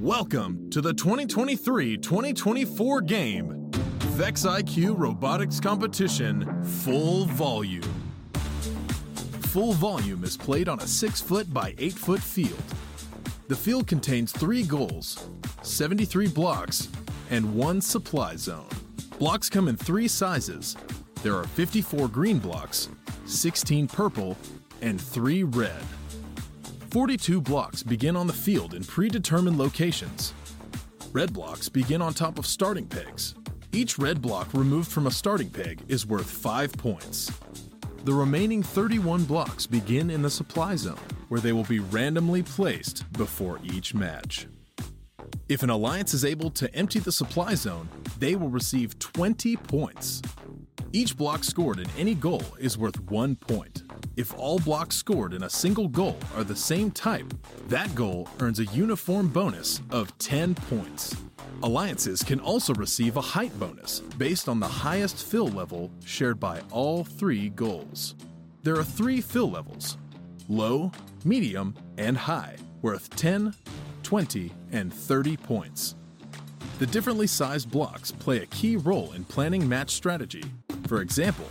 Welcome to the 2023 2024 game Vex IQ Robotics Competition Full Volume. Full Volume is played on a 6 foot by 8 foot field. The field contains three goals, 73 blocks, and one supply zone. Blocks come in three sizes. There are 54 green blocks, 16 purple, and 3 red. 42 blocks begin on the field in predetermined locations. Red blocks begin on top of starting pegs. Each red block removed from a starting peg is worth 5 points. The remaining 31 blocks begin in the supply zone, where they will be randomly placed before each match. If an alliance is able to empty the supply zone, they will receive 20 points. Each block scored in any goal is worth 1 point. If all blocks scored in a single goal are the same type, that goal earns a uniform bonus of 10 points. Alliances can also receive a height bonus based on the highest fill level shared by all three goals. There are three fill levels low, medium, and high, worth 10, 20, and 30 points. The differently sized blocks play a key role in planning match strategy. For example,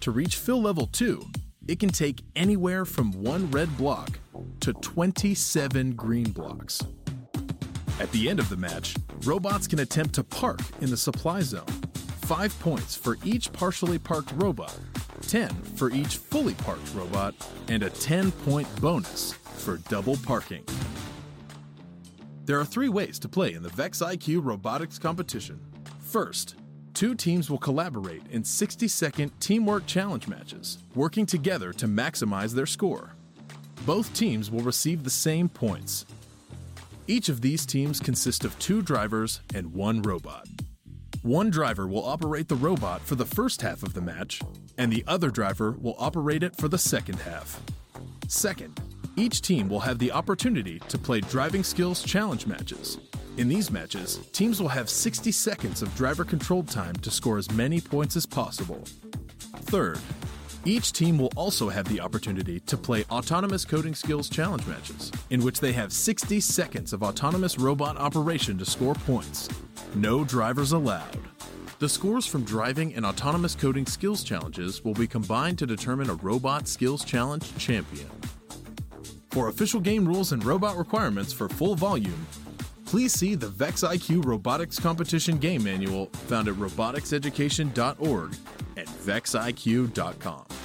to reach fill level 2, it can take anywhere from one red block to 27 green blocks. At the end of the match, robots can attempt to park in the supply zone. 5 points for each partially parked robot, 10 for each fully parked robot, and a 10 point bonus for double parking. There are three ways to play in the Vex IQ robotics competition. First, Two teams will collaborate in 60 second teamwork challenge matches, working together to maximize their score. Both teams will receive the same points. Each of these teams consist of two drivers and one robot. One driver will operate the robot for the first half of the match, and the other driver will operate it for the second half. Second, each team will have the opportunity to play driving skills challenge matches, in these matches, teams will have 60 seconds of driver controlled time to score as many points as possible. Third, each team will also have the opportunity to play autonomous coding skills challenge matches, in which they have 60 seconds of autonomous robot operation to score points. No drivers allowed. The scores from driving and autonomous coding skills challenges will be combined to determine a robot skills challenge champion. For official game rules and robot requirements for full volume, please see the Vex IQ Robotics Competition Game Manual found at roboticseducation.org and vexiq.com.